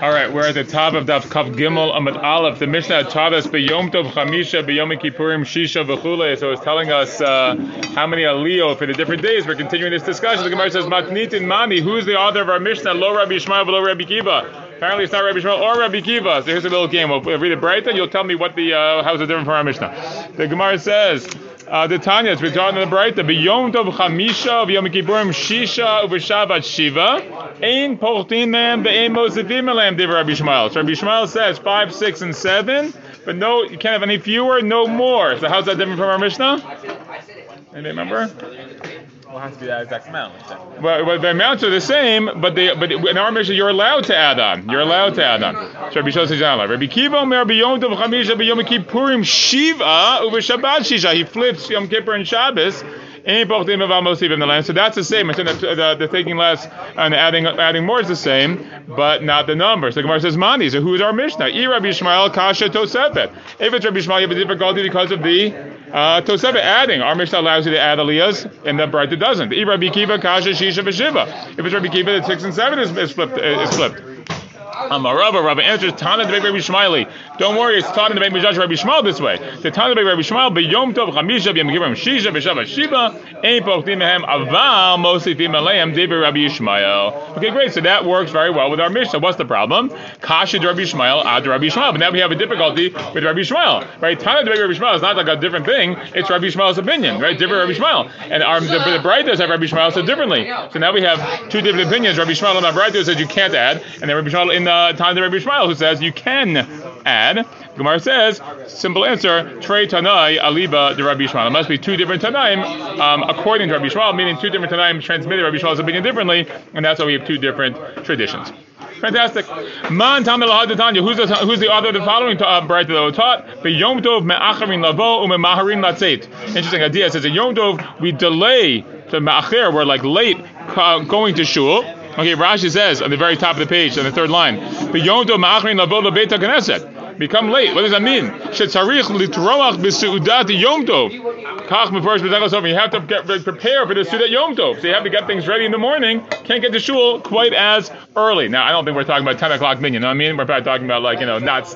All right, we're at the top of Daf Kaf Gimel Amad Aleph. The Mishnah taught us B'Yom Tov Chamisha B'Yom Kippurim Shisha V'Chule. So it's telling us uh, how many aliyot for the different days. We're continuing this discussion. The Gemara says Matnitin Mani. Who's the author of our Mishnah? Lo Rabbi Shmuel, Lo Rabbi Kiva. Apparently, it's not Rabbi Shmuel or Rabbi Kiva. So here's a little game. We'll read it Braita, and you'll tell me what the uh, how's it different from our Mishnah. The Gemara says. Uh, the Tanya, it's in the Braita, B'yom tov chamisha, v'yom kippurim shisha, u'v'shavat shiva, ein portin mem, v'ein mosifim alam, div Rabbi Shmuel. So Rabbi Shmuel says five, six, and seven, but no, you can't have any fewer, no more. So how's that different from our Mishnah? Anybody remember? It has to be that exact amount. Well, well, the amounts are the same, but they, but in our Mishnah, you're allowed to add on. You're allowed to add on. So Rabbi Rabbi Kiva Omer b'Yom Tov Chamisha b'Yom Kippurim Shiva u'v'Shabbat Shisha. He flips Yom Kippur and Shabbos. So that's the same. It's the, uh, the, the, taking less and adding adding more is the same, but not the number. So the Gemara says Mani. So who is our Mishnah? E Rabbi Kasha Tosefet. If it's Rabbi Yishmael, you have a difficulty because of the uh, adding. Our Mishnah allows you to add aliyahs, and the Braita doesn't. E Rabbi Kasha Shisha V'Shiva. If it's Rabbi Kiva, the six and seven is, is flipped. Is flipped. Amarava, Rabbi answers, Tana the Rabbi Shmaili. Don't worry, it's in the Beit Midrash Rabbi Shmuel this way. The Tana the Rabbi Shmuel, B'Yom Tov Chamisha B'Yom Kippur Shisha B'Shabbat Shiva Ein Pochtim Mehem Aval Mosifim Aleim Devi Rabbi Yishmael. Okay, great. So that works very well with our Mishnah. What's the problem? Kasha Rabbi Shmuel Ad Rabbi Shmuel. But now we have a difficulty with Rabbi Shmuel. Right? Tana the Rabbi Shmuel is not like a different thing. It's Rabbi Shmuel's opinion. Right? Different Rabbi Shmuel. And our, the, the Braitas have Rabbi Shmuel said differently. So now we have two different opinions. Rabbi Shmuel and our Braitas says you can't add, and then Rabbi Shmuel in the Tana the Rabbi Shmuel who says you can add. Gemara says, simple answer, Trey Tanai Aliba de Rabbi Shmuel. It must be two different Tanaim, um, according to Rabbi Shmuel, meaning two different Tanaim transmitted Rabbi Shmuel's opinion differently, and that's why we have two different traditions. Fantastic. Man Tamil Tanya. Who's the who's the author of the following uh, Braita that was taught? The Yom Tov me'acharin lavo u'me'maharin latzeit. Interesting idea. It says in Yom Tov we delay to me'acher. We're like late uh, going to shul. Okay, Rashi says on the very top of the page, on the third line, become late. What does that mean? Shetzarich litroach b'seudat yom tov. Kach mefarish You have to get prepare for the seudat yom tov. So you have to get things ready in the morning. Can't get to shul quite as early. Now I don't think we're talking about 10 o'clock minyan. You know what I mean? We're probably talking about like you know not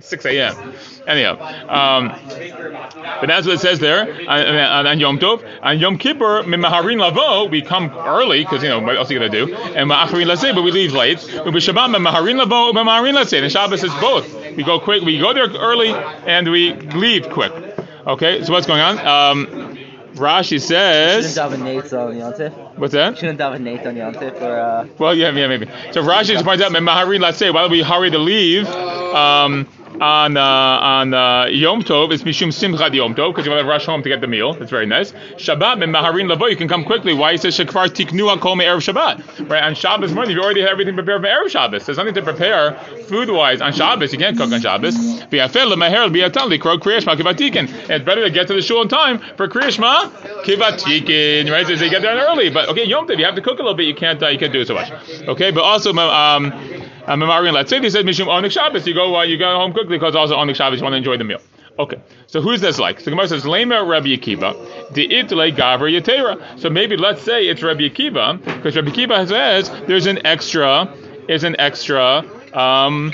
6 a.m. Anyhow, um, but that's what it says there on, on, Yom Tov. On Yom Kippur, mimaharin lavo, we come early because you know what else are you gonna do? And ma'acharin let's say, but we leave late. Shabbat mimaharin lavo, mimaharin say. And Shabbos is both. We go quick. We go there early and we leave quick. Okay, so what's going on? Um, Rashi says. Shouldn't daven on Yontif. What's that? Shouldn't daven on. Uh... Well, yeah, yeah, maybe. So Rashi just points out, Mahari, let's say, why don't we hurry to leave? Um, on uh, on uh, Yom Tov it's Mishum Simchat Yom Tov because you want to rush home to get the meal. That's very nice. Shabbat and Maharin Lavo you can come quickly. Why he says Shekvar Tiknu Kol Erev Shabbat? Right on Shabbos morning you already have everything prepared for Erev Shabbos. There's nothing to prepare food wise on Shabbos. You can't cook on Shabbos. It's better to get to the shul in time for Kriyashma Kivatikin. Right, so they get there early. But okay, Yom Tov you have to cook a little bit. You can't uh, you can't do so much. Okay, but also um. Mamarin let's say he said Mishum Onik Shabbos. You go uh, you go home quickly because also Onik Shabbos you want to enjoy the meal. Okay, so who's this like? So Gemara says Lema Rabbi Akiva, the Itle Gaver Yatera. So maybe let's say it's Rabbi Akiva because Rabbi Akiva says there's an extra, is an extra um,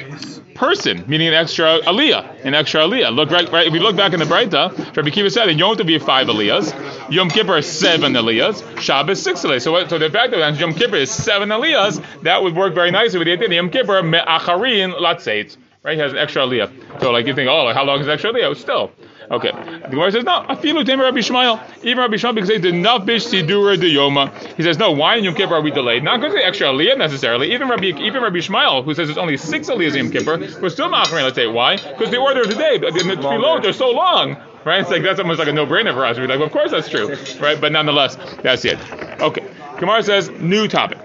person, meaning an extra aliyah, an extra aliyah. Look right, right. If we look back in the Breita, Rabbi Kiva said in Yom Tov be five aliyahs, Yom Kippur seven aliyahs, Shabbos six aliyahs. So, what, so the fact that Yom Kippur is seven aliyahs, that would work very nicely with the idea Yom Kippur me'acharin latzeit. Right, he has an extra aliyah. So like you think, oh, how long is extra aliyah? Still. Okay. The Gemara says, no, afilu tem Rabbi Shmuel. Even Rabbi Shmuel, because they did not bish sidura de yoma. He says, no, why in Yom Kippur are we delayed? Not because of the extra aliyah necessarily. Even Rabbi, even Rabbi Shmuel, who says there's only six aliyahs in Yom Kippur, we're still not Let's say why? Because the order of the day, the tefillot are so long. Right? It's like that's almost like a no-brainer for us. We're like, well, of course that's true, right? But nonetheless, that's it. Okay. Gemara says, new topic.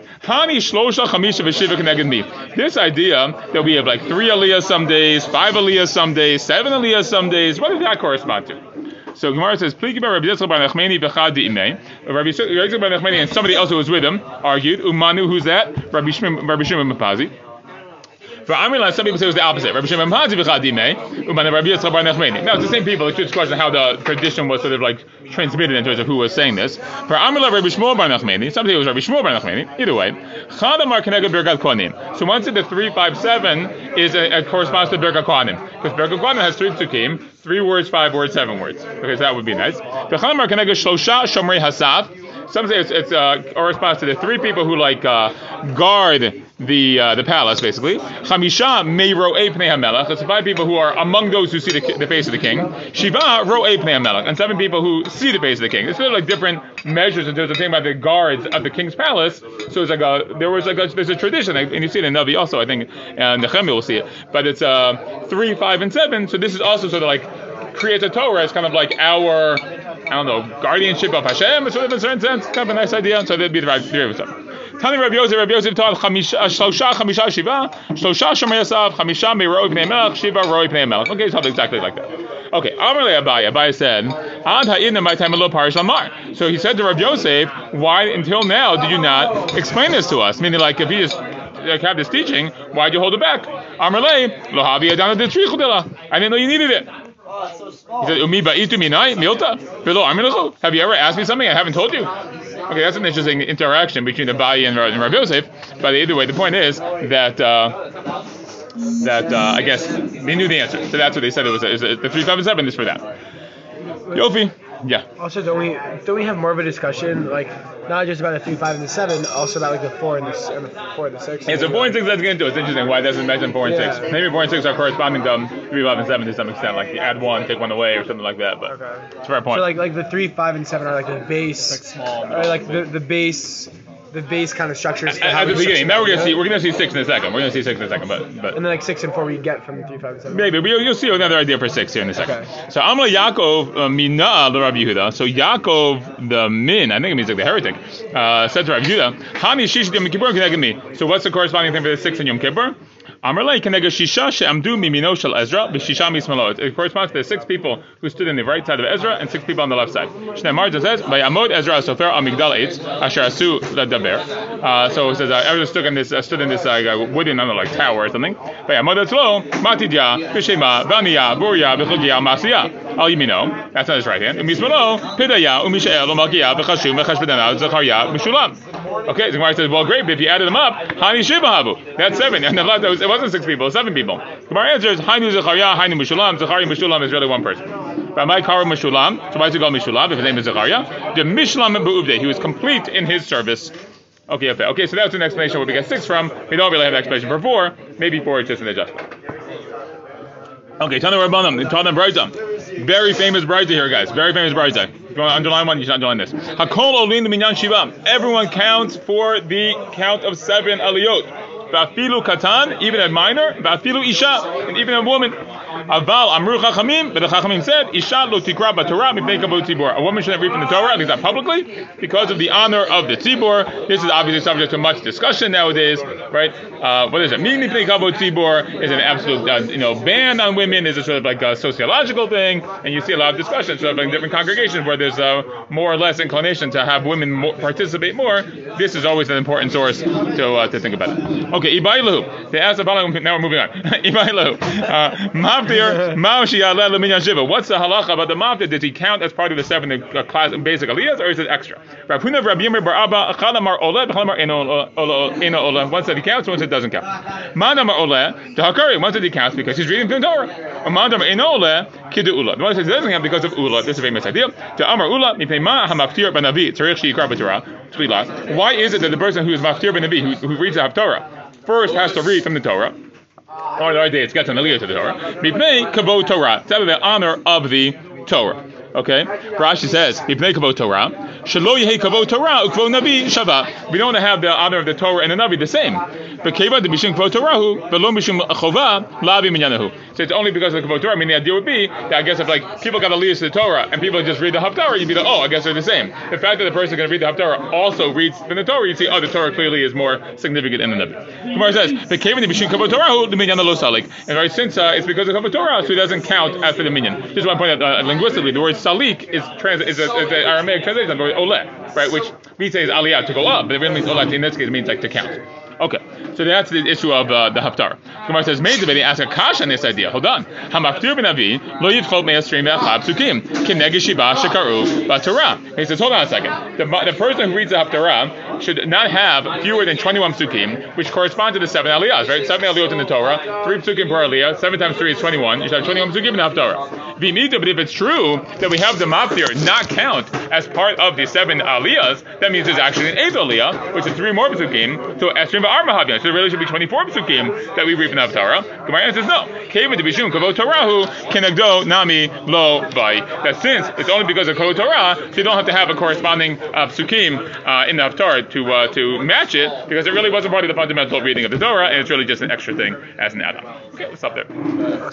This idea that we have like three aliyahs some days, five aliyahs some days, seven aliyahs some days, what does that correspond to? So Gemara says, Rabbi Yitzchak and somebody else who was with him argued, Umanu, who's that? Rabbi Shimon. For Amrila, some people say it was the opposite. Rabbi Shimon Hazi v'chadime, uman Rabbi Yitzchak bar Nachmeni. Now it's the same people. It's just a question how the tradition was sort of like transmitted in terms of who was saying this. For Amrila, Rabbi Shmuel bar Nachmeni. Some say it was Rabbi Shmuel bar Nachmeni. Either way, Chadamar Birkat. So once the three five seven is a, a corresponds to Birkat Kohanim because Birkat Kohanim has three psukim, three words, five words, seven words. Okay, so that would be nice. The Chadamar Keneged Shlosha Shomrei Hasaf. Some say it's, it's uh, corresponds to the three people who like uh, guard the uh, the palace, basically. Chamisha meiro pnei hamelach. It's five people who are among those who see the, the face of the king. Shiva ro'e pnei hamelach, and seven people who see the face of the king. It's sort of like different measures in terms of thinking about the guards of the king's palace. So it's like a there was like a, there's a tradition, and you see it in Navi also, I think, and Nehemiah will see it. But it's uh, three, five, and seven. So this is also sort of like creates a Torah as kind of like our I don't know, guardianship of Hashem, sort of in a certain sense, kind of a nice idea. So that'd be the right view Tani Rabbi Yosef, Rabbi Yosef taught uh, Shlosha, Chamisha, Shiva, Shlosha Shomei Yasav, Chamisha Meiroi Pnei Melech, Shiva Roi Pnei Melech. Okay, it's exactly like that. Okay, Amarle Abaye, Abaye said, Ad ha'idna my time a little parish lamar. So he said to Rabbi Yosef, why until now did you not explain this to us? Meaning, like, if he just like, have this teaching, why did you hold it back? Amarle, Lohavi Adana de I didn't know you needed it. He Umi ba'itu minai milta below. Have you ever asked me something I haven't told you? Okay, that's an interesting interaction between the Ba'i and Rabbi Yosef. But either way, the point is that uh, that uh, I guess they knew the answer. So that's what they said. It was, it was the three five and seven is for that. Yofi. Yeah. Also, don't we don't we have more of a discussion like not just about the three, five, and the seven, also about like the four and the, and the four and the six? Yeah, so four and six. Let's get into. It's interesting why it doesn't mention four and Yeah. six. Maybe four and six are corresponding to um, three, five, and seven to some extent. Like you add one, take one away, or something like that. But Okay. it's a fair point. So like like the three, five, and seven are like the base, Like small. or like the, the base, the base kind of structures. at, at the beginning. Now we're gonna see. We're gonna see six in a second. We're gonna see six in a second. But but. and then like six and four we get from the three, five, and seven. Maybe, but you'll, you'll see another idea for six here in a second. Okay. So Amla Yaakov uh, Mina the Rabbi Yehuda. So Yaakov the Min, I think it means like the heretic, uh, said to Rabbi Yehuda, Hani Shish Yom Kippur me. So what's the corresponding thing for the six in Yom Kippur? Amrlei Keneged Shisha She'amdu Mimino Shel Ezra B'Shisha Mismalo. It corresponds to the six people who stood on the right side of Ezra and six people on the left side. Shnei Marja says, Vayamod Ezra Sofer Amigdal Eitz Asher Asu Ladaber. Uh, so it says, uh, Ezra stood in this, uh, stood in this uh, wooden, I don't know, like tower or something. Vayamod Etzlo Matidya B'Shema Vaniya Buria B'Chogya Masiya. Oh, Al Yimino, that's not his right hand. Umismalo Pidaya Umishael Umalkiya B'Chashum B'Chashbedana Zechariah B'Shulam. Okay, Gemara says, well, great, but if you added them up, Hani Shiva Habu. That's seven. And it was- it wasn't six people, seven people. Gemara answers, Hainu Zechariah, Hainu Mishulam. Zechariah Mishulam is really one person. But my Kara Mishulam, so why is he called Mishulam if his name is Zechariah? The Mishlam Be'ubde, he was complete in his service. Okay, okay, okay, so that's an explanation where we get six from. We don't really have an explanation for four. Maybe four is just an adjustment. Okay, Tana Rabbanim, Tana Braita. Very famous Braita here, guys. Very famous Braita. If you want to underline one, you should underline this. Hakol Olin Minyan Shiva. Everyone counts for the count of seven aliyot. Vafilu katan, even a minor. Vafilu isha, and even a woman. Aval amru chachamim, but the chachamim said, isha lo tikra b'torah mipnei kavod tzibor. A woman shouldn't read from the Torah, at least not publicly, because of the honor of the tzibor. This is obviously subject to much discussion nowadays, right? Uh, what does it mean? Mipnei kavod tzibor is an absolute, uh, you know, ban on women. Is it sort of like a sociological thing? And you see a lot of discussion, sort of in different congregations where there's a more or less inclination to have women more, participate more. This is always an important source to uh, to think about it. Okay, ibailu. They asked about now we're moving on. ibailu. Uh, What's the halacha about the maftir? Does he count as part of the seven uh, basic aliyahs, or is it extra? One said he counts, one said doesn't count. Oleh, the Hakari. One said he counts because he's reading from Torah. Kidu Ula. One he doesn't count because of Ula. This is a famous idea. To Amar Ula, Ma HaMaftir Tzarich B'Torah. Why is it that the person who is Maftir Banavi, who, who reads the Haftorah, first has to read from the Torah? Or the day, it's got an aliyah to the Torah. Mipnei kavod Torah. It's out of the honor of the Torah. Okay? Rashi says, Mipnei kavod Torah. Shelo yehi kavod Torah Navi shava. We don't want to have the honor of the Torah and the Navi the same. But keva de bishim kavod Torahu, velo chova lavi minyanahu. So it's only because of the kavod Torah. I mean, the idea would be that I guess if like people got aliyahs to the Torah and people just read the Haftarah, you'd be like, oh, I guess they're the same. The fact that the person going to read the Haftarah also reads the Torah, you'd see, oh, the Torah clearly is more significant than the Navi. Gemara says, "The b'shin kavod the minyan lo salik." And right, since uh, it's because of kavod Torah, so it doesn't count for the minyan. Just want to point out uh, linguistically, the word salik is trans is, a, is an Aramaic translation of oleh, right? Which we say is aliyah to go up, but it really means oleh. In this case, it means like to count. Okay, so that's the issue of uh, the haftar. Gemara says, "Made they ask a kasha on this idea. Hold on. Hamaftir ben Avi lo yitchol me'asrim ve'achab psukim kinegi shiva shekaru b'Torah." He says, "Hold on a second. The, the person who reads the haftarah should not have fewer than 21 psukim, which correspond to the seven aliyahs, right? Seven aliyot in the Torah, three psukim per aliyah. Seven times three is 21. You should have 21 psukim in the haftarah. V'imita, but if it's true that we have the maftir not count as part of the seven aliyahs, that means there's actually an eighth aliyah, which is three more psukim. So esrim havyan. So it really should be 24 psukim that we read from the haftarah. Gemara says no. Kevin to bishum kavod torahu kenagdo nami lo vai. That since it's only because of kavod Torah, so you don't have to have a corresponding uh, psukim uh, in the haftarah to uh, to match it because it really wasn't part of the fundamental reading of the Torah, and it's really just an extra thing as an add-on. Okay, let's stop there.